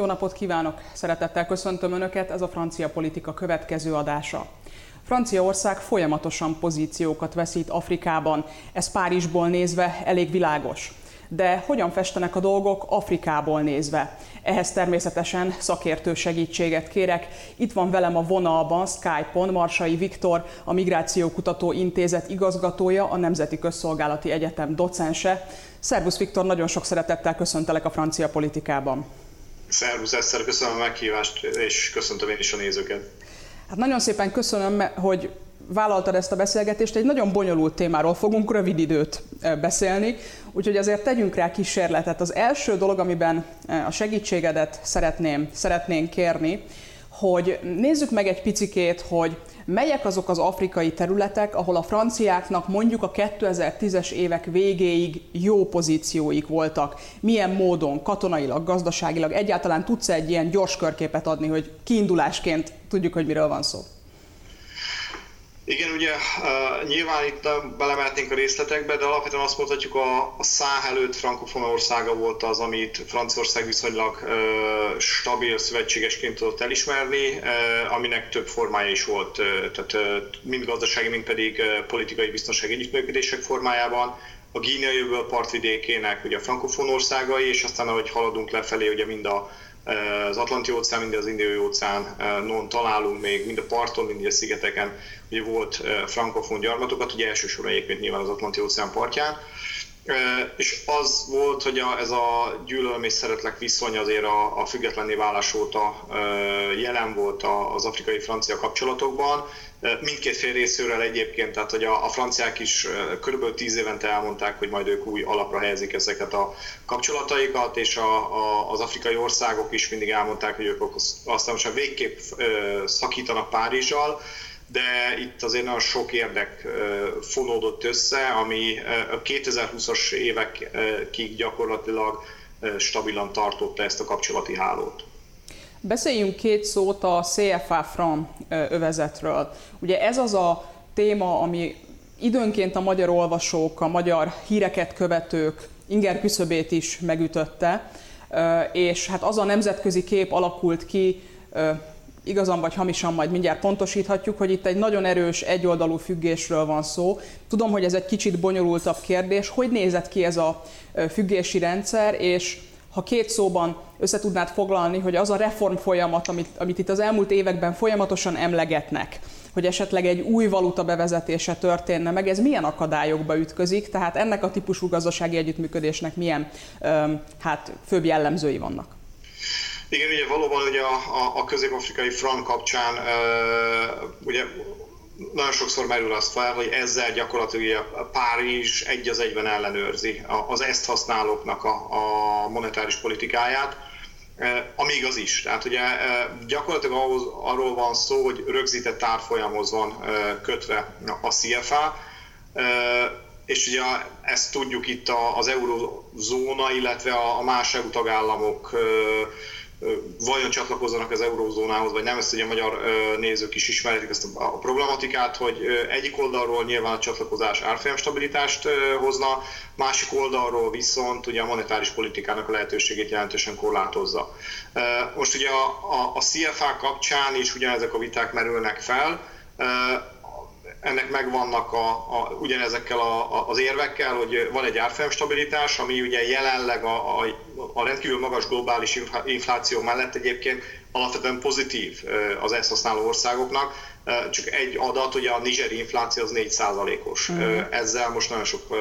Jó napot kívánok! Szeretettel köszöntöm Önöket, ez a francia politika következő adása. Franciaország folyamatosan pozíciókat veszít Afrikában, ez Párizsból nézve elég világos. De hogyan festenek a dolgok Afrikából nézve? Ehhez természetesen szakértő segítséget kérek. Itt van velem a vonalban Skype-on Marsai Viktor, a Migrációkutató Intézet igazgatója, a Nemzeti Közszolgálati Egyetem docense. Szervusz Viktor, nagyon sok szeretettel köszöntelek a francia politikában. Szervusz Eszter, köszönöm a meghívást, és köszöntöm én is a nézőket. Hát nagyon szépen köszönöm, hogy vállaltad ezt a beszélgetést. Egy nagyon bonyolult témáról fogunk rövid időt beszélni, úgyhogy azért tegyünk rá kísérletet. Az első dolog, amiben a segítségedet szeretném, szeretnénk kérni, hogy nézzük meg egy picikét, hogy melyek azok az afrikai területek, ahol a franciáknak mondjuk a 2010-es évek végéig jó pozícióik voltak. Milyen módon, katonailag, gazdaságilag, egyáltalán tudsz egy ilyen gyors körképet adni, hogy kiindulásként tudjuk, hogy miről van szó? Igen, ugye nyilván itt belemeltünk a részletekbe, de alapvetően azt mondhatjuk, a, a száh előtt frankofon országa volt az, amit Franciaország viszonylag stabil szövetségesként tudott elismerni, aminek több formája is volt, tehát mind gazdasági, mind pedig politikai biztonsági együttműködések formájában. A Gínia jövő partvidékének ugye a frankofon országai, és aztán ahogy haladunk lefelé, ugye mind a az Atlanti óceán, mind az Indiai óceánon találunk még, mind a parton, mind a szigeteken, ugye volt frankofon gyarmatokat, ugye elsősorban egyébként nyilván az Atlanti óceán partján, és az volt, hogy a, ez a gyűlölöm és szeretlek viszony azért a, a függetlenné válás óta jelen volt az afrikai-francia kapcsolatokban, mindkét fél részéről egyébként, tehát hogy a, a franciák is körülbelül tíz évente elmondták, hogy majd ők új alapra helyezik ezeket a kapcsolataikat, és a, a, az afrikai országok is mindig elmondták, hogy ők aztán most végképp szakítanak Párizsal, de itt azért nagyon sok érdek fonódott össze, ami a 2020-as évekig gyakorlatilag stabilan tartotta ezt a kapcsolati hálót. Beszéljünk két szót a CFA Fran övezetről. Ugye ez az a téma, ami időnként a magyar olvasók, a magyar híreket követők inger küszöbét is megütötte, és hát az a nemzetközi kép alakult ki, igazan vagy hamisan majd mindjárt pontosíthatjuk, hogy itt egy nagyon erős egyoldalú függésről van szó. Tudom, hogy ez egy kicsit bonyolultabb kérdés. Hogy nézett ki ez a függési rendszer, és ha két szóban össze tudnád foglalni, hogy az a reform folyamat, amit, amit itt az elmúlt években folyamatosan emlegetnek, hogy esetleg egy új valuta bevezetése történne meg, ez milyen akadályokba ütközik, tehát ennek a típusú gazdasági együttműködésnek milyen hát, főbb jellemzői vannak? Igen, ugye valóban ugye a, a, a közép-afrikai frank kapcsán uh, ugye nagyon sokszor merül az fel, hogy ezzel gyakorlatilag a Párizs egy az egyben ellenőrzi az ezt használóknak a, a monetáris politikáját, ami igaz is. Tehát ugye gyakorlatilag ahhoz, arról van szó, hogy rögzített árfolyamhoz van kötve a CFA, és ugye ezt tudjuk itt az eurozóna, illetve a más EU tagállamok vajon csatlakozzanak az eurózónához, vagy nem, ezt ugye a magyar nézők is ismerik ezt a problematikát, hogy egyik oldalról nyilván a csatlakozás árfolyamstabilitást hozna, másik oldalról viszont ugye a monetáris politikának a lehetőségét jelentősen korlátozza. Most ugye a, a, a CFA kapcsán is ugyanezek a viták merülnek fel, ennek megvannak a, a, ugyanezekkel a, a, az érvekkel, hogy van egy árfolyamstabilitás, ami ugye jelenleg a, a, a rendkívül magas globális infláció mellett egyébként alapvetően pozitív az ezt használó országoknak. Csak egy adat, hogy a nigeri infláció az 4%-os. Mm. Ezzel most nagyon sok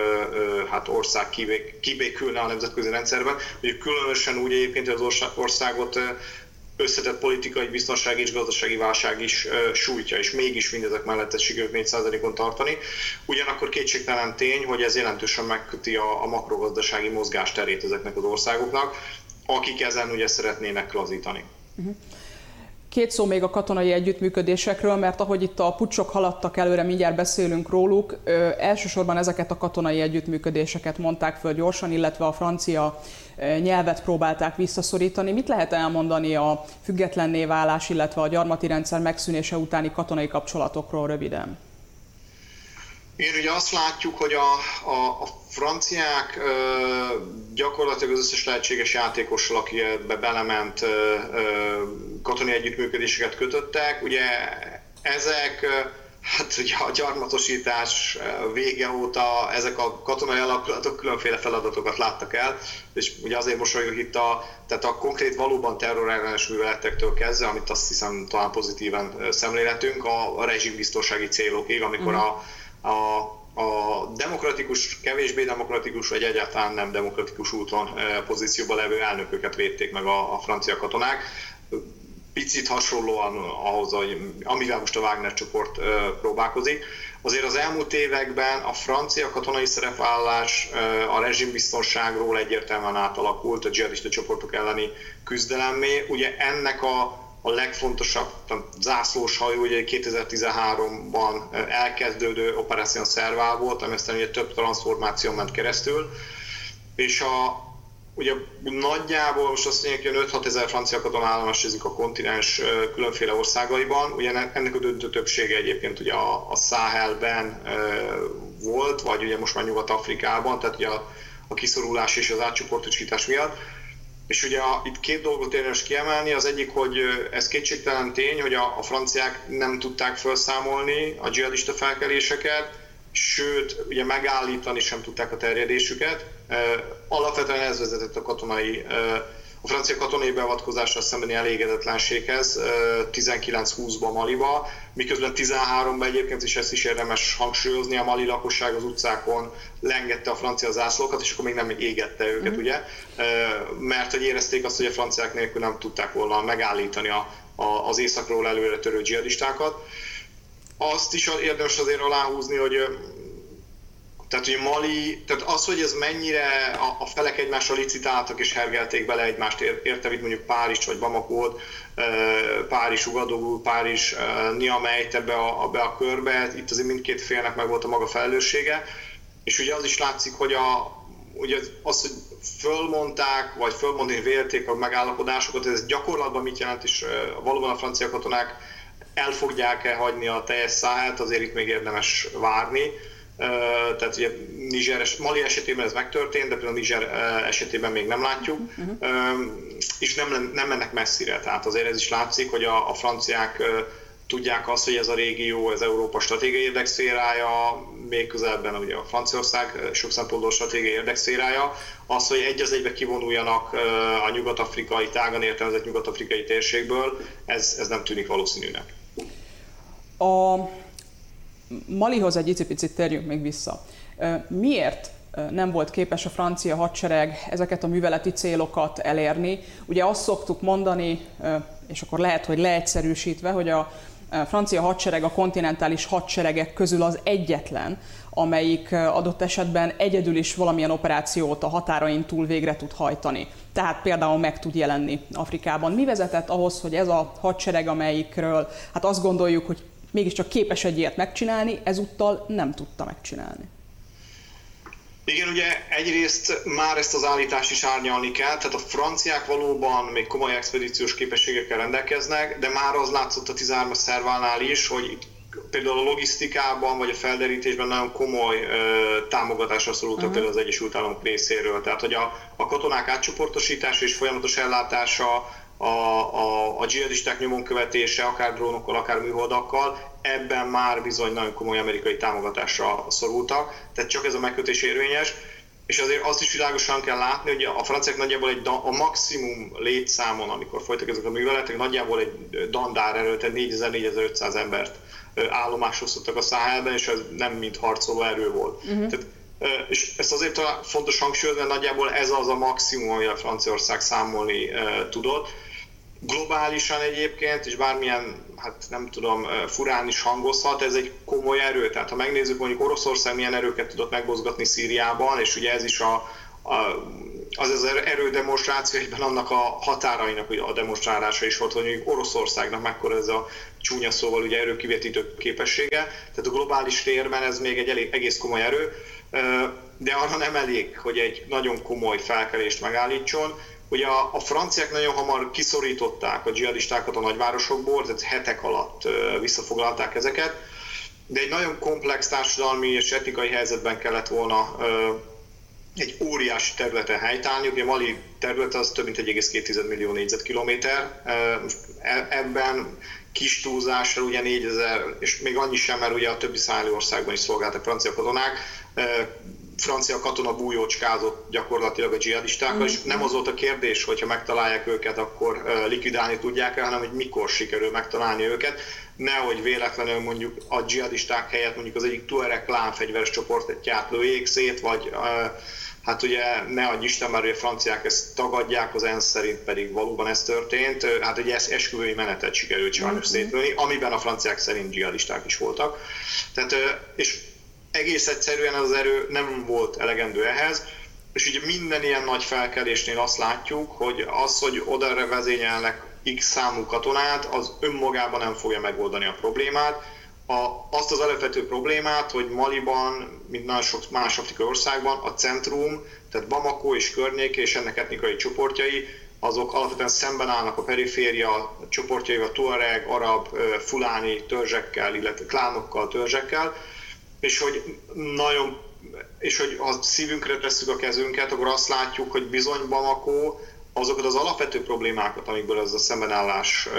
hát ország kibékülne a nemzetközi rendszerben. Ugye különösen úgy egyébként, hogy az országot összetett politikai, biztonsági és gazdasági válság is sújtja, és mégis mindezek mellett sikerült 4%-on tartani. Ugyanakkor kétségtelen tény, hogy ez jelentősen megköti a, a makrogazdasági mozgásterét ezeknek az országoknak, akik ezen ugye szeretnének lazítani. Uh-huh. Két szó még a katonai együttműködésekről, mert ahogy itt a pucsok haladtak előre, mindjárt beszélünk róluk, ö, elsősorban ezeket a katonai együttműködéseket mondták föl gyorsan, illetve a francia nyelvet próbálták visszaszorítani. Mit lehet elmondani a függetlenné válás, illetve a gyarmati rendszer megszűnése utáni katonai kapcsolatokról röviden? Igen, ugye azt látjuk, hogy a, a, a franciák ö, gyakorlatilag az összes lehetséges játékossal, aki ebbe belement, ö, ö, katonai együttműködéseket kötöttek. Ugye ezek Hát ugye a gyarmatosítás vége óta ezek a katonai alakulatok különféle feladatokat láttak el, és ugye azért mosolyog itt a, tehát a konkrét valóban terrorellenes műveletektől kezdve, amit azt hiszem talán pozitívan szemléletünk, a, a rezsimbiztonsági célokig, amikor mhm. a, a, a demokratikus, kevésbé demokratikus, vagy egyáltalán nem demokratikus úton pozícióban levő elnököket védték meg a, a francia katonák picit hasonlóan ahhoz, hogy, amivel most a Wagner csoport próbálkozik. Azért az elmúlt években a francia katonai szerepvállás a rezsimbiztonságról egyértelműen átalakult a dzsihadista csoportok elleni küzdelemmé. Ugye ennek a, a legfontosabb zászlós hajó ugye 2013-ban elkezdődő Operation Serval volt, ami aztán ugye több transformáció ment keresztül, és a, ugye nagyjából most azt mondják, hogy 5-6 ezer francia katona állomásozik a kontinens különféle országaiban. Ugye ennek a döntő többsége egyébként ugye a, a Száhelben volt, vagy ugye most már Nyugat-Afrikában, tehát ugye a, a kiszorulás és az átcsoportosítás miatt. És ugye a, itt két dolgot érdemes kiemelni, az egyik, hogy ez kétségtelen tény, hogy a, a franciák nem tudták felszámolni a dzsihadista felkeléseket, sőt, ugye megállítani sem tudták a terjedésüket. Alapvetően ez vezetett a katonai a francia katonai beavatkozással szembeni elégedetlenséghez 19-20-ban Maliba, miközben 13-ban egyébként is ezt is érdemes hangsúlyozni, a mali lakosság az utcákon lengette a francia zászlókat, és akkor még nem égette őket, mm. ugye, mert hogy érezték azt, hogy a franciák nélkül nem tudták volna megállítani a, a, az északról előre törő dzsihadistákat azt is érdemes azért aláhúzni, hogy tehát, hogy Mali, tehát az, hogy ez mennyire a, a felek egymással licitáltak és hergelték bele egymást, érte, mint mondjuk Párizs vagy bamako Párizs Ugadogú, Párizs Niamey ebbe a, be a körbe, itt azért mindkét félnek meg volt a maga felelőssége, és ugye az is látszik, hogy a, ugye az, hogy fölmondták, vagy fölmondani vélték a megállapodásokat, ez gyakorlatban mit jelent, és valóban a francia katonák el fogják-e hagyni a teljes száhát, azért itt még érdemes várni. Tehát ugye Niger, Mali esetében ez megtörtént, de például Niger esetében még nem látjuk, uh-huh. és nem, nem mennek messzire. Tehát azért ez is látszik, hogy a, a franciák tudják azt, hogy ez a régió, ez Európa stratégiai érdekszférája, még közelben ugye a Franciaország sok szempontból stratégiai érdekszférája, az, hogy egy az egybe kivonuljanak a nyugat-afrikai, tágan értelmezett nyugat-afrikai térségből, ez, ez nem tűnik valószínűnek. A Malihoz egy icipicit térjünk még vissza. Miért nem volt képes a francia hadsereg ezeket a műveleti célokat elérni? Ugye azt szoktuk mondani, és akkor lehet, hogy leegyszerűsítve, hogy a francia hadsereg a kontinentális hadseregek közül az egyetlen, amelyik adott esetben egyedül is valamilyen operációt a határain túl végre tud hajtani. Tehát például meg tud jelenni Afrikában. Mi vezetett ahhoz, hogy ez a hadsereg, amelyikről hát azt gondoljuk, hogy mégiscsak képes egy ilyet megcsinálni, ezúttal nem tudta megcsinálni. Igen, ugye egyrészt már ezt az állítást is árnyalni kell, tehát a franciák valóban még komoly expedíciós képességekkel rendelkeznek, de már az látszott a 13-as szervánál is, hogy itt például a logisztikában vagy a felderítésben nagyon komoly ö, támogatásra szorultak uh-huh. például az Egyesült Államok részéről. Tehát, hogy a, a katonák átcsoportosítása és folyamatos ellátása a, a, a dzsihadisták nyomon követése, akár drónokkal, akár műholdakkal, ebben már bizony nagyon komoly amerikai támogatásra szorultak, tehát csak ez a megkötés érvényes. És azért azt is világosan kell látni, hogy a franciák nagyjából egy, a maximum létszámon, amikor folytak ezek a műveletek, nagyjából egy dandár erő, tehát 4000-4500 embert állomásoztattak a Száhelben, és ez nem mint harcoló erő volt. Uh-huh. Tehát, és ezt azért fontos hangsúlyozni, nagyjából ez az a maximum, ami a Franciaország számolni tudott globálisan egyébként, és bármilyen, hát nem tudom, furán is hangozhat, ez egy komoly erő. Tehát ha megnézzük, mondjuk Oroszország milyen erőket tudott megmozgatni Szíriában, és ugye ez is a, a az az erődemonstráció egyben annak a határainak ugye a demonstrálása is volt, hogy mondjuk Oroszországnak mekkora ez a csúnya szóval ugye erőkivetítő képessége, tehát a globális térben ez még egy elég, egész komoly erő, de arra nem elég, hogy egy nagyon komoly felkelést megállítson, Ugye a, a franciák nagyon hamar kiszorították a dzsihadistákat a nagyvárosokból, tehát hetek alatt visszafoglalták ezeket, de egy nagyon komplex társadalmi és etikai helyzetben kellett volna egy óriási területen helytállni. Ugye Mali terület az több mint 1,2 millió négyzetkilométer. E, ebben kis túlzásra ugye 4000, és még annyi sem, mert ugye a többi szálló országban is szolgáltak francia katonák, francia katona bújócskázott gyakorlatilag a dzsihadistákkal, mm. és nem az volt a kérdés, hogyha megtalálják őket, akkor likvidálni tudják el, hanem hogy mikor sikerül megtalálni őket. Nehogy véletlenül mondjuk a dzsihadisták helyett mondjuk az egyik Tuareg klán fegyveres csoportját lőjék szét, vagy Hát ugye ne adj Isten, mert a franciák ezt tagadják, az ENSZ szerint pedig valóban ez történt. Hát egy esküvői menetet sikerült sajnos mm-hmm. szétlőni, amiben a franciák szerint dzsihadisták is voltak. Tehát, és egész egyszerűen az erő nem volt elegendő ehhez, és ugye minden ilyen nagy felkelésnél azt látjuk, hogy az, hogy oda vezényelnek X számú katonát, az önmagában nem fogja megoldani a problémát. A, azt az alapvető problémát, hogy Maliban, mint nagyon sok más afrikai országban, a centrum, tehát Bamako és környéke és ennek etnikai csoportjai, azok alapvetően szemben állnak a periféria csoportjaival, tuareg, arab, fuláni törzsekkel, illetve klánokkal, törzsekkel, és hogy nagyon és hogy ha szívünkre tesszük a kezünket, akkor azt látjuk, hogy bizony Bamako azokat az alapvető problémákat, amikből ez a szembenállás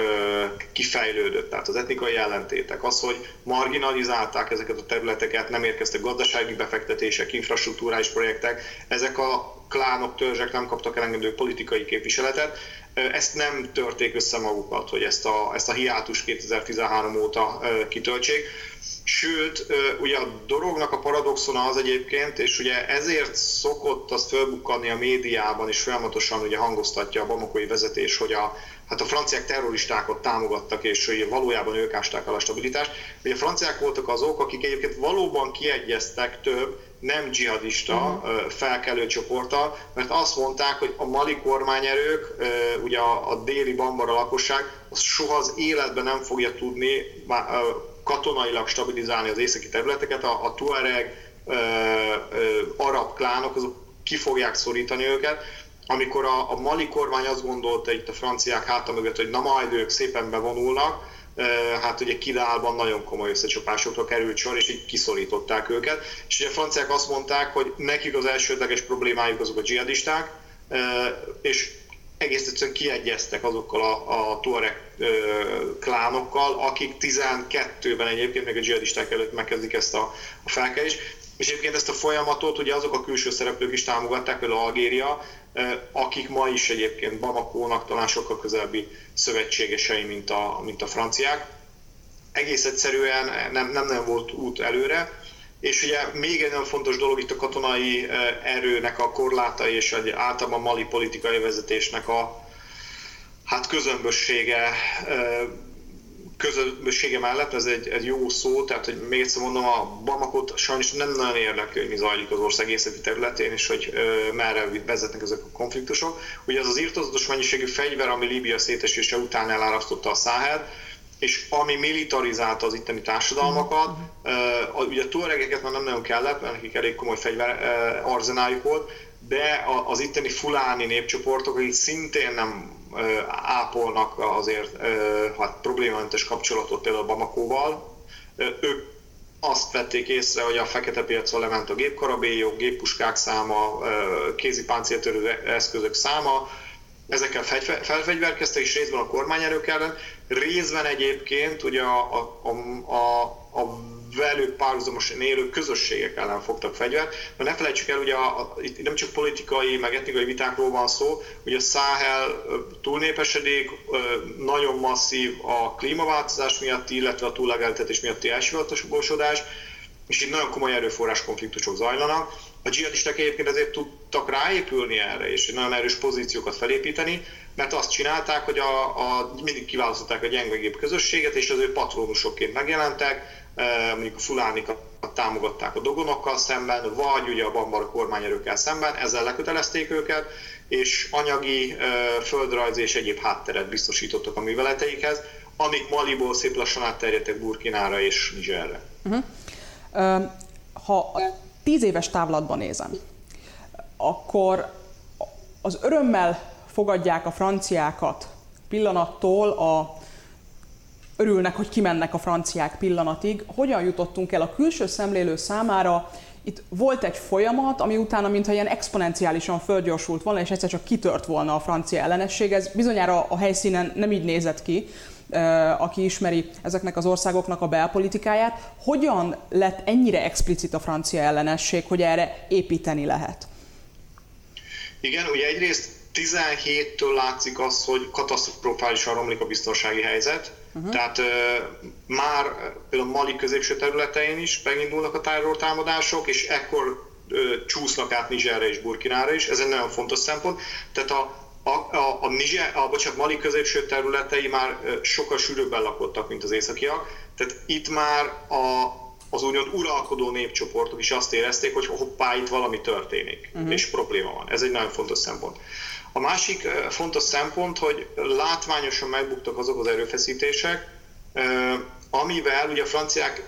kifejlődött, tehát az etnikai ellentétek, az, hogy marginalizálták ezeket a területeket, nem érkeztek gazdasági befektetések, infrastruktúrális projektek, ezek a klánok, törzsek nem kaptak elengedő politikai képviseletet, ezt nem törték össze magukat, hogy ezt a, ezt a hiátus 2013 óta kitöltsék. Sőt, ugye a dolognak a paradoxona az egyébként, és ugye ezért szokott azt fölbukkanni a médiában, és folyamatosan ugye hangoztatja a bamakói vezetés, hogy a, hát a franciák terroristákat támogattak, és hogy valójában ők ásták el a stabilitást. Ugye a franciák voltak azok, akik egyébként valóban kiegyeztek több nem dzsihadista uh-huh. felkelő csoporttal, mert azt mondták, hogy a mali kormányerők, ugye a, a déli bambara lakosság, az soha az életben nem fogja tudni katonailag stabilizálni az északi területeket, a, a Tuareg, ö, ö, arab klánok, azok ki fogják szorítani őket. Amikor a, a mali kormány azt gondolta itt a franciák háta mögött, hogy na majd ők szépen bevonulnak, hát ugye Kidálban nagyon komoly összecsapásokra került sor, és így kiszorították őket. És ugye a franciák azt mondták, hogy nekik az elsődleges problémájuk azok a dzsihadisták, és egész egyszerűen kiegyeztek azokkal a, a Tuareg klánokkal, akik 12-ben egyébként még a dzsihadisták előtt megkezdik ezt a, a felkelést. És egyébként ezt a folyamatot ugye azok a külső szereplők is támogatták, például Algéria, akik ma is egyébként Bamakónak talán sokkal közelebbi szövetségesei, mint a, mint a franciák. Egész egyszerűen nem, nem nem volt út előre, és ugye még egy nagyon fontos dolog itt a katonai erőnek a korlátai és egy általában mali politikai vezetésnek a hát közömbössége közömbössége mellett, ez egy, egy jó szó, tehát hogy még egyszer mondom, a Bamakot sajnos nem nagyon érdekli, hogy mi zajlik az ország északi területén, és hogy ö, merre vezetnek ezek a konfliktusok. Ugye az az írtozatos mennyiségű fegyver, ami Líbia szétesése után elárasztotta a Száhel, és ami militarizálta az itteni társadalmakat, uh, ugye a tuaregeket már nem nagyon kellett, mert nekik elég komoly fegyver uh, arzenáljuk volt, de az itteni fuláni népcsoportok, akik szintén nem uh, ápolnak azért uh, hát problémamentes kapcsolatot például Bamakóval, uh, ők azt vették észre, hogy a fekete piacon lement a gépkarabélyok, géppuskák száma, kézi páncéltörő eszközök száma, ezekkel felfegyverkeztek, és részben a kormányerők ellen, részben egyébként ugye a, a, a, a, a velük párhuzamosan élő közösségek ellen fogtak fegyvert, mert ne felejtsük el, ugye a, a, itt nem csak politikai, meg etnikai vitákról van szó, hogy a Száhel túlnépesedik, nagyon masszív a klímaváltozás miatti, illetve a túlegeltetés miatti elsivatosodás, és itt nagyon komoly erőforrás konfliktusok zajlanak, a dzsihadisták egyébként ezért tudtak ráépülni erre, és nagyon erős pozíciókat felépíteni, mert azt csinálták, hogy a, a, mindig kiválasztották a gyengegép közösséget, és az ő patronusokként megjelentek, e, mondjuk a fulánikat támogatták a dogonokkal szemben, vagy ugye a bambara kormányerőkkel szemben, ezzel lekötelezték őket, és anyagi, e, földrajzi és egyéb hátteret biztosítottak a műveleteikhez, amik Maliból szép lassan átterjedtek Burkinára és Nigerre. Uh-huh. Uh, ha tíz éves távlatban nézem, akkor az örömmel fogadják a franciákat pillanattól a örülnek, hogy kimennek a franciák pillanatig. Hogyan jutottunk el a külső szemlélő számára? Itt volt egy folyamat, ami utána, mintha ilyen exponenciálisan földgyorsult volna, és egyszer csak kitört volna a francia ellenesség. Ez bizonyára a helyszínen nem így nézett ki, aki ismeri ezeknek az országoknak a belpolitikáját. Hogyan lett ennyire explicit a francia ellenesség, hogy erre építeni lehet? Igen, ugye egyrészt 17-től látszik az, hogy katasztrofálisan romlik a biztonsági helyzet, uh-huh. tehát uh, már például Mali középső területein is megindulnak a támadások, és ekkor uh, csúsznak át Nizserre és Burkinára is, ez egy nagyon fontos szempont. Tehát a, a, a, a, Niger, a bocsánat, Mali középső területei már sokkal sűrűbben lakottak, mint az északiak, tehát itt már a, az úgymond uralkodó népcsoportok is azt érezték, hogy hoppá, itt valami történik, uh-huh. és probléma van. Ez egy nagyon fontos szempont. A másik fontos szempont, hogy látványosan megbuktak azok az erőfeszítések, amivel ugye a franciák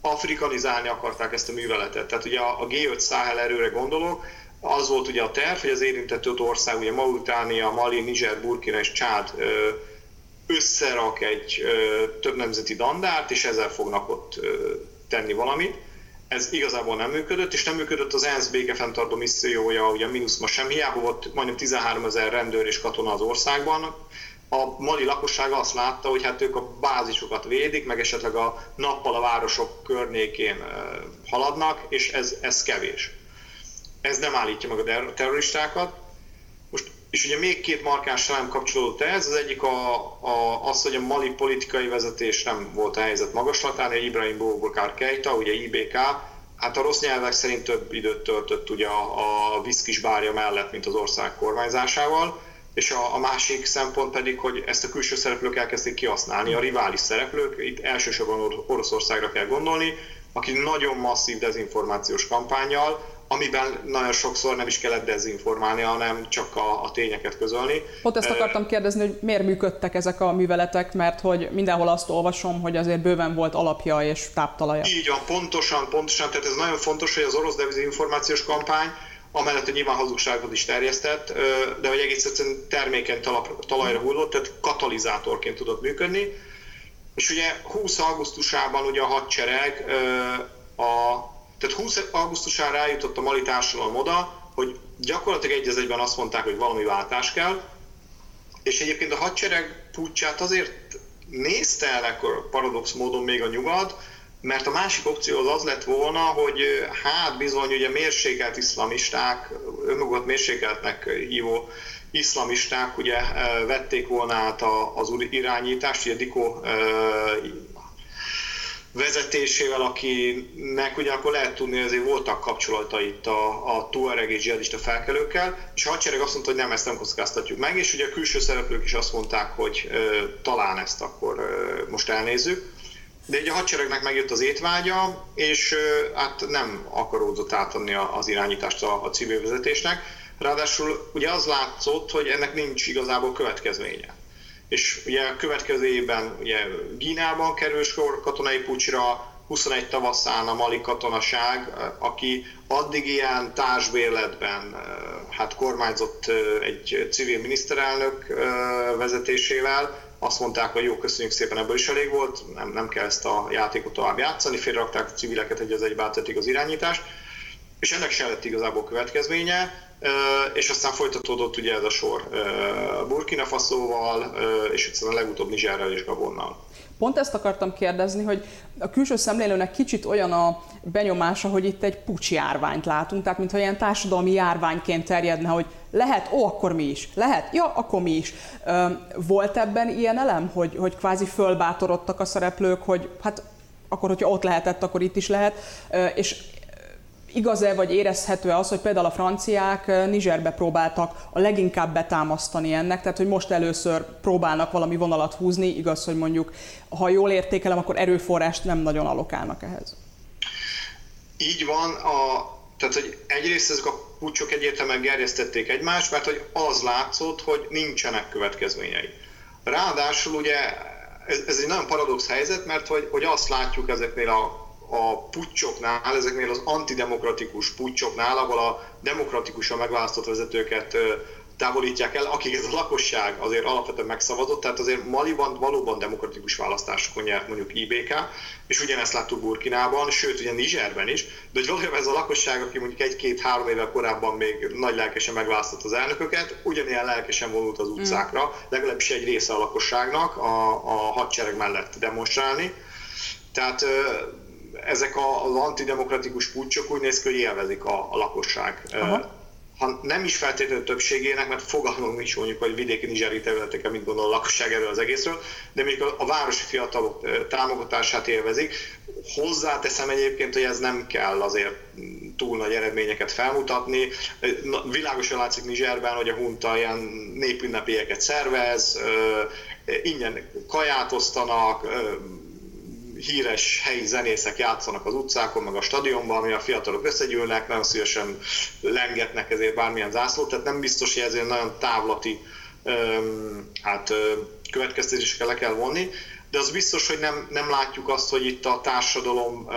afrikanizálni akarták ezt a műveletet. Tehát ugye a G5 Száhel erőre gondolok, az volt ugye a terv, hogy az érintett öt ország, ugye Mauritánia, Mali, Niger, Burkina és Csád összerak egy több nemzeti dandárt, és ezzel fognak ott tenni valamit ez igazából nem működött, és nem működött az ENSZ békefenntartó missziója, ugye a ma sem, hiába volt majdnem 13 ezer rendőr és katona az országban. A mali lakosság azt látta, hogy hát ők a bázisokat védik, meg esetleg a nappal a városok környékén haladnak, és ez, ez kevés. Ez nem állítja meg a terroristákat. Most, és ugye még két markáns nem kapcsolódott ez, az egyik a, a, az, hogy a mali politikai vezetés nem volt a helyzet magaslatán, Ibrahim Boubacar Keita, ugye IBK, hát a rossz nyelvek szerint több időt töltött ugye a, a viszkis bárja mellett, mint az ország kormányzásával, és a, a másik szempont pedig, hogy ezt a külső szereplők elkezdték kihasználni, a rivális szereplők, itt elsősorban Oroszországra kell gondolni, aki nagyon masszív dezinformációs kampányjal, amiben nagyon sokszor nem is kellett dezinformálni, hanem csak a, a tényeket közölni. Pont ezt akartam kérdezni, hogy miért működtek ezek a műveletek, mert hogy mindenhol azt olvasom, hogy azért bőven volt alapja és táptalaja. Így van, pontosan, pontosan, tehát ez nagyon fontos, hogy az orosz dezinformációs kampány, amellett, hogy nyilván hazugságot is terjesztett, de hogy egész egyszerűen termékeny talajra hullott, tehát katalizátorként tudott működni. És ugye 20 augusztusában ugye a hadsereg a tehát 20 augusztusán rájutott a mali társadalom oda, hogy gyakorlatilag egy egyben azt mondták, hogy valami váltás kell, és egyébként a hadsereg pucsát azért nézte el ekkor paradox módon még a nyugat, mert a másik opció az az lett volna, hogy hát bizony ugye mérsékelt iszlamisták, önmagukat mérsékeltnek hívó iszlamisták ugye vették volna át az irányítást, ugye Diko vezetésével, akinek ugyanakkor lehet tudni, hogy azért voltak kapcsolatai itt a, a Tuareg és zsihadista felkelőkkel, és a hadsereg azt mondta, hogy nem, ezt nem kockáztatjuk meg, és ugye a külső szereplők is azt mondták, hogy ö, talán ezt akkor ö, most elnézzük. De ugye a hadseregnek megjött az étvágya, és ö, hát nem akaródzott átadni az irányítást a, a civil vezetésnek. Ráadásul ugye az látszott, hogy ennek nincs igazából következménye és ugye a következő évben ugye Gínában kerül sor katonai pucsra, 21 tavaszán a mali katonaság, aki addig ilyen társbérletben hát kormányzott egy civil miniszterelnök vezetésével, azt mondták, hogy jó, köszönjük szépen, ebből is elég volt, nem, nem kell ezt a játékot tovább játszani, félrakták a civileket, egy az egybe átvették az irányítást, és ennek se lett igazából következménye, és aztán folytatódott ugye ez a sor Burkina Faszóval, és a legutóbb Nizsárral és Gabonnal. Pont ezt akartam kérdezni, hogy a külső szemlélőnek kicsit olyan a benyomása, hogy itt egy pucsi járványt látunk, tehát mintha ilyen társadalmi járványként terjedne, hogy lehet, ó, akkor mi is, lehet, ja, akkor mi is. Volt ebben ilyen elem, hogy, hogy kvázi fölbátorodtak a szereplők, hogy hát akkor, hogyha ott lehetett, akkor itt is lehet, és igaz-e vagy érezhető-e az, hogy például a franciák Nizserbe próbáltak a leginkább betámasztani ennek, tehát hogy most először próbálnak valami vonalat húzni, igaz, hogy mondjuk, ha jól értékelem, akkor erőforrást nem nagyon alokálnak ehhez. Így van, a, tehát hogy egyrészt ezek a pucsok egyértelműen gerjesztették egymást, mert hogy az látszott, hogy nincsenek következményei. Ráadásul ugye ez, ez egy nagyon paradox helyzet, mert hogy, hogy azt látjuk ezeknél a a pucsoknál, ezeknél az antidemokratikus pucsoknál, ahol a demokratikusan megválasztott vezetőket távolítják el, akik ez a lakosság azért alapvetően megszavazott, tehát azért Maliban valóban demokratikus választásokon nyert mondjuk IBK, és ugyanezt láttuk Burkinában, sőt ugye Nigerben is, de hogy valójában ez a lakosság, aki mondjuk egy-két-három évvel korábban még nagy lelkesen megválasztott az elnököket, ugyanilyen lelkesen vonult az utcákra, mm. legalábbis egy része a lakosságnak a, a hadsereg mellett demonstrálni. Tehát ezek az antidemokratikus pucsok úgy néz ki, hogy élvezik a, a lakosság. Aha ha nem is feltétlenül többségének, mert fogalmunk is mondjuk, hogy vidéki nizseri területeken mit gondol a lakosság erről az egészről, de még a, a városi fiatalok támogatását élvezik. Hozzáteszem egyébként, hogy ez nem kell azért túl nagy eredményeket felmutatni. Világosan látszik Nizserben, hogy a hunta ilyen népünnepélyeket szervez, ingyen kaját osztanak, híres helyi zenészek játszanak az utcákon, meg a stadionban, ami a fiatalok összegyűlnek, nagyon szívesen lengetnek ezért bármilyen zászlót, tehát nem biztos, hogy ezért nagyon távlati hát, következtetésekkel le kell vonni, de az biztos, hogy nem, nem látjuk azt, hogy itt a társadalom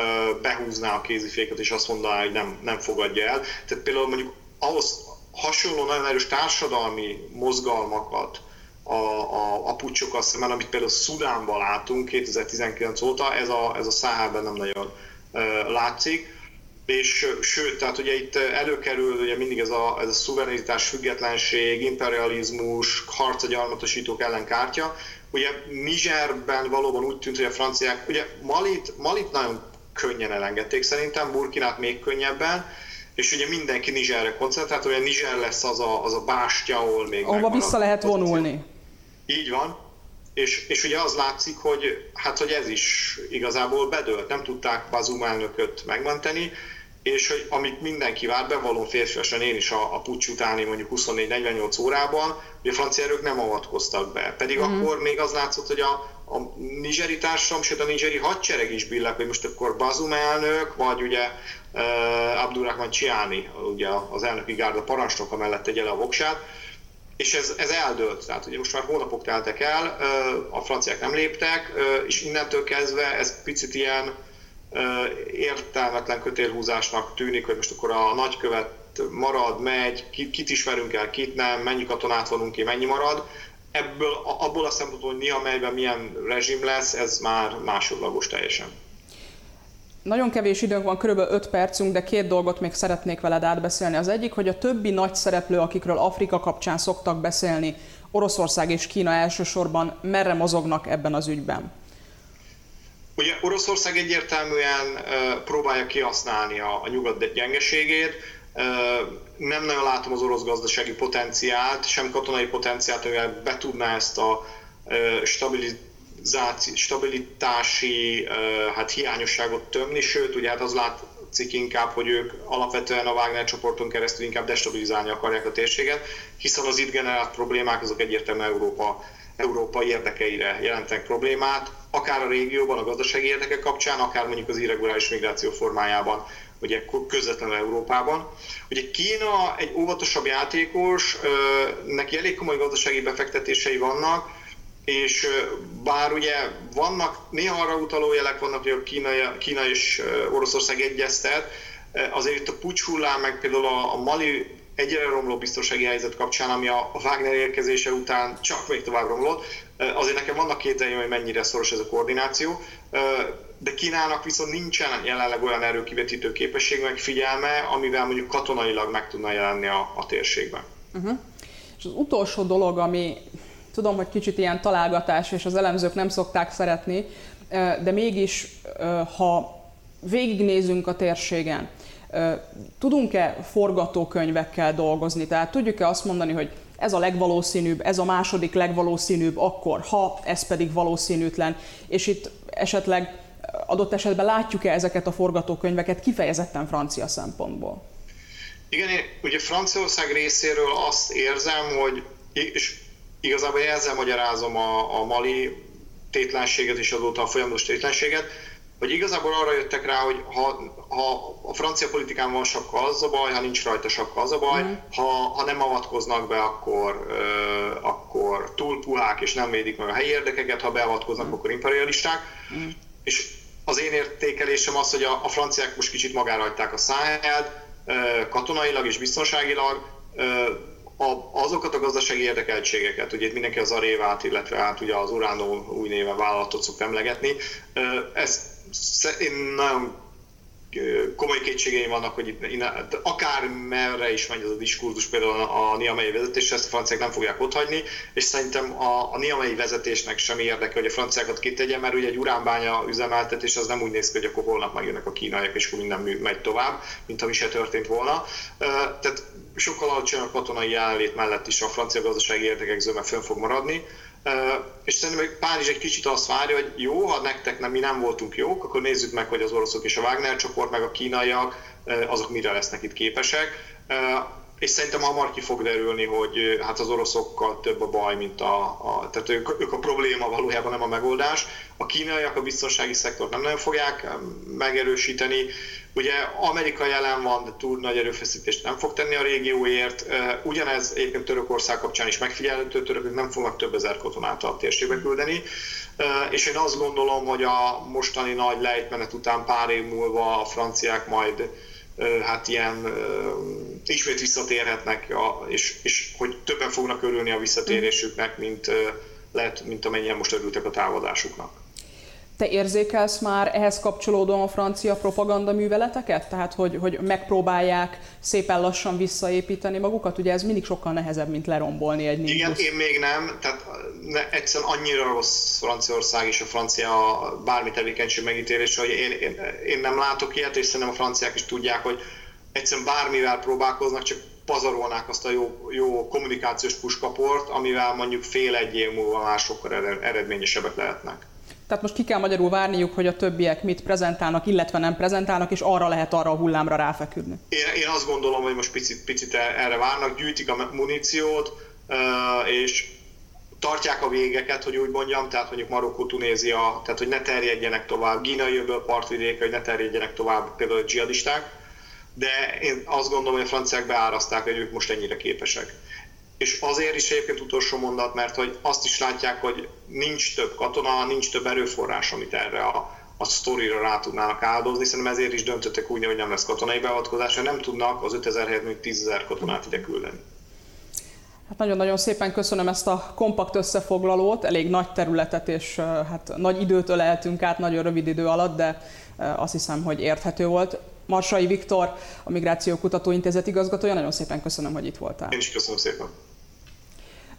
behúzná a kéziféket, és azt mondaná, hogy nem, nem fogadja el. Tehát például mondjuk ahhoz hasonló nagyon erős társadalmi mozgalmakat, a, a, a pucsokkal szemben, amit például Szudánban látunk 2019 óta, ez a, ez a Száhában nem nagyon látszik. És sőt, tehát ugye itt előkerül ugye mindig ez a, ez a szuverenitás, függetlenség, imperializmus, harc a gyarmatosítók ellen kártya. Ugye Nigerben valóban úgy tűnt, hogy a franciák, ugye Malit, Malit nagyon könnyen elengedték szerintem, Burkinát még könnyebben, és ugye mindenki Nigerre koncentrált, hogy Niger lesz az a, az a bástya, ahol még Ahova vissza lehet vonulni. Így van, és, és ugye az látszik, hogy hát hogy ez is igazából bedőlt, nem tudták Bazum elnököt megmenteni, és hogy amit mindenki várt, bevallom férfiasan én is a, a pucs utáni mondjuk 24-48 órában, hogy a francia erők nem avatkoztak be. Pedig mm. akkor még az látszott, hogy a, a nigeri társadalom, sőt a nigeri hadsereg is billek, hogy most akkor Bazum elnök, vagy ugye uh, Abdurrahman Csiani, ugye az elnöki gárda parancsnoka mellett tegye le a voksát, és ez, ez eldőlt, tehát ugye most már hónapok teltek el, a franciák nem léptek, és innentől kezdve ez picit ilyen értelmetlen kötélhúzásnak tűnik, hogy most akkor a nagykövet marad, megy, kit, ismerünk el, kit nem, mennyi katonát vonunk ki, mennyi marad. Ebből, abból a szempontból, hogy mi a melyben milyen rezsim lesz, ez már másodlagos teljesen. Nagyon kevés időnk van, kb. 5 percünk, de két dolgot még szeretnék veled átbeszélni. Az egyik, hogy a többi nagy szereplő, akikről Afrika kapcsán szoktak beszélni, Oroszország és Kína elsősorban merre mozognak ebben az ügyben? Ugye Oroszország egyértelműen próbálja kihasználni a, nyugat gyengeségét, nem nagyon látom az orosz gazdasági potenciált, sem katonai potenciált, amivel be tudná ezt a stabilizációt stabilitási hát hiányosságot tömni, sőt, ugye hát az látszik inkább, hogy ők alapvetően a Wagner csoporton keresztül inkább destabilizálni akarják a térséget, hiszen az itt generált problémák azok egyértelműen Európa, Európa érdekeire jelentenek problémát, akár a régióban, a gazdasági érdekek kapcsán, akár mondjuk az irreguláris migráció formájában, ugye közvetlenül Európában. Ugye Kína egy óvatosabb játékos, neki elég komoly gazdasági befektetései vannak, és bár ugye vannak, néha arra utaló jelek vannak, hogy a Kína, Kína és Oroszország egyeztet, azért itt a pucs hullám, meg például a, a Mali egyre romló biztonsági helyzet kapcsán, ami a Wagner érkezése után csak még tovább romlott, azért nekem vannak kételjeim, hogy mennyire szoros ez a koordináció, de Kínának viszont nincsen jelenleg olyan erőkivetítő képesség, meg figyelme, amivel mondjuk katonailag meg tudna jelenni a, a térségben. Uh-huh. És az utolsó dolog, ami Tudom, hogy kicsit ilyen találgatás, és az elemzők nem szokták szeretni, de mégis, ha végignézünk a térségen, tudunk-e forgatókönyvekkel dolgozni? Tehát tudjuk-e azt mondani, hogy ez a legvalószínűbb, ez a második legvalószínűbb akkor, ha ez pedig valószínűtlen, és itt esetleg adott esetben látjuk-e ezeket a forgatókönyveket kifejezetten francia szempontból? Igen, én ugye Franciaország részéről azt érzem, hogy, és Igazából ezzel magyarázom a, a mali tétlenséget és azóta a folyamatos tétlenséget, hogy igazából arra jöttek rá, hogy ha, ha a francia politikán van sakka, az a baj, ha nincs rajta sakka, az a baj, mm. ha, ha nem avatkoznak be, akkor, uh, akkor túl puhák és nem védik meg a helyi érdekeket, ha beavatkoznak, mm. akkor imperialisták. Mm. És az én értékelésem az, hogy a, a franciák most kicsit magára hagyták a uh, katonailag és biztonságilag, a, azokat a gazdasági érdekeltségeket, ugye itt mindenki az Arévát, illetve hát ugye az Uránó új néven vállalatot szok emlegetni, ezt én nagyon komoly kétségeim vannak, hogy itt, akár merre is megy ez a diskurzus, például a Niamei vezetés, ezt a franciák nem fogják otthagyni, és szerintem a, a Niamei vezetésnek sem érdeke, hogy a franciákat kitegye, mert ugye egy uránbánya üzemeltetés az nem úgy néz ki, hogy akkor holnap megjönnek a kínaiak, és akkor minden megy tovább, mint ami se történt volna. Tehát sokkal alacsonyabb katonai jelenlét mellett is a francia gazdasági érdekek zöme fönn fog maradni és szerintem Párizs egy kicsit azt várja, hogy jó, ha nektek nem, mi nem voltunk jók, akkor nézzük meg, hogy az oroszok és a Wagner csoport, meg a kínaiak, azok mire lesznek itt képesek. És szerintem hamar ki fog derülni, hogy hát az oroszokkal több a baj, mint a, a tehát ők, ők a probléma valójában nem a megoldás. A kínaiak a biztonsági szektort nem nagyon fogják megerősíteni, Ugye Amerika jelen van, de túl nagy erőfeszítést nem fog tenni a régióért. Ugyanez egyébként Törökország kapcsán is megfigyelhető, törökök nem fognak több ezer katonát a térségbe küldeni. És én azt gondolom, hogy a mostani nagy lejtmenet után pár év múlva a franciák majd hát ilyen ismét visszatérhetnek, és, és hogy többen fognak örülni a visszatérésüknek, mint, lehet, mint amennyien most örültek a támadásuknak. Te érzékelsz már ehhez kapcsolódóan a francia propaganda műveleteket? Tehát, hogy, hogy megpróbálják szépen lassan visszaépíteni magukat? Ugye ez mindig sokkal nehezebb, mint lerombolni egy Nimbus. Igen, én még nem. Tehát ne, egyszerűen annyira rossz Franciaország és a francia bármi tevékenység megítélése, hogy én, én, én nem látok ilyet, és szerintem a franciák is tudják, hogy egyszerűen bármivel próbálkoznak, csak pazarolnák azt a jó, jó kommunikációs puskaport, amivel mondjuk fél egy év múlva már sokkal eredményesebbek lehetnek. Tehát most ki kell magyarul várniuk, hogy a többiek mit prezentálnak, illetve nem prezentálnak, és arra lehet arra a hullámra ráfeküdni. Én, én azt gondolom, hogy most picit, picit erre várnak, gyűjtik a muníciót, és tartják a végeket, hogy úgy mondjam, tehát mondjuk Marokkó, Tunézia, tehát hogy ne terjedjenek tovább, Gínai öböl partvidéke, hogy ne terjedjenek tovább például a dzsihadisták, de én azt gondolom, hogy a franciák beáraszták, hogy ők most ennyire képesek és azért is egyébként utolsó mondat, mert hogy azt is látják, hogy nincs több katona, nincs több erőforrás, amit erre a, a sztorira rá tudnának áldozni, szerintem ezért is döntöttek úgy, hogy nem lesz katonai beavatkozás, nem tudnak az 5000 helyett még 10 000 katonát ide küldeni. Hát nagyon-nagyon szépen köszönöm ezt a kompakt összefoglalót, elég nagy területet és hát nagy időt öleltünk át nagyon rövid idő alatt, de azt hiszem, hogy érthető volt. Marsai Viktor, a Migráció Kutatóintézet igazgatója, nagyon szépen köszönöm, hogy itt voltál. Én is köszönöm szépen.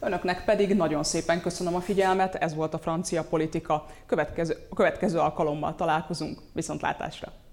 Önöknek pedig nagyon szépen köszönöm a figyelmet, ez volt a francia politika. Következő, a következő alkalommal találkozunk. Viszontlátásra!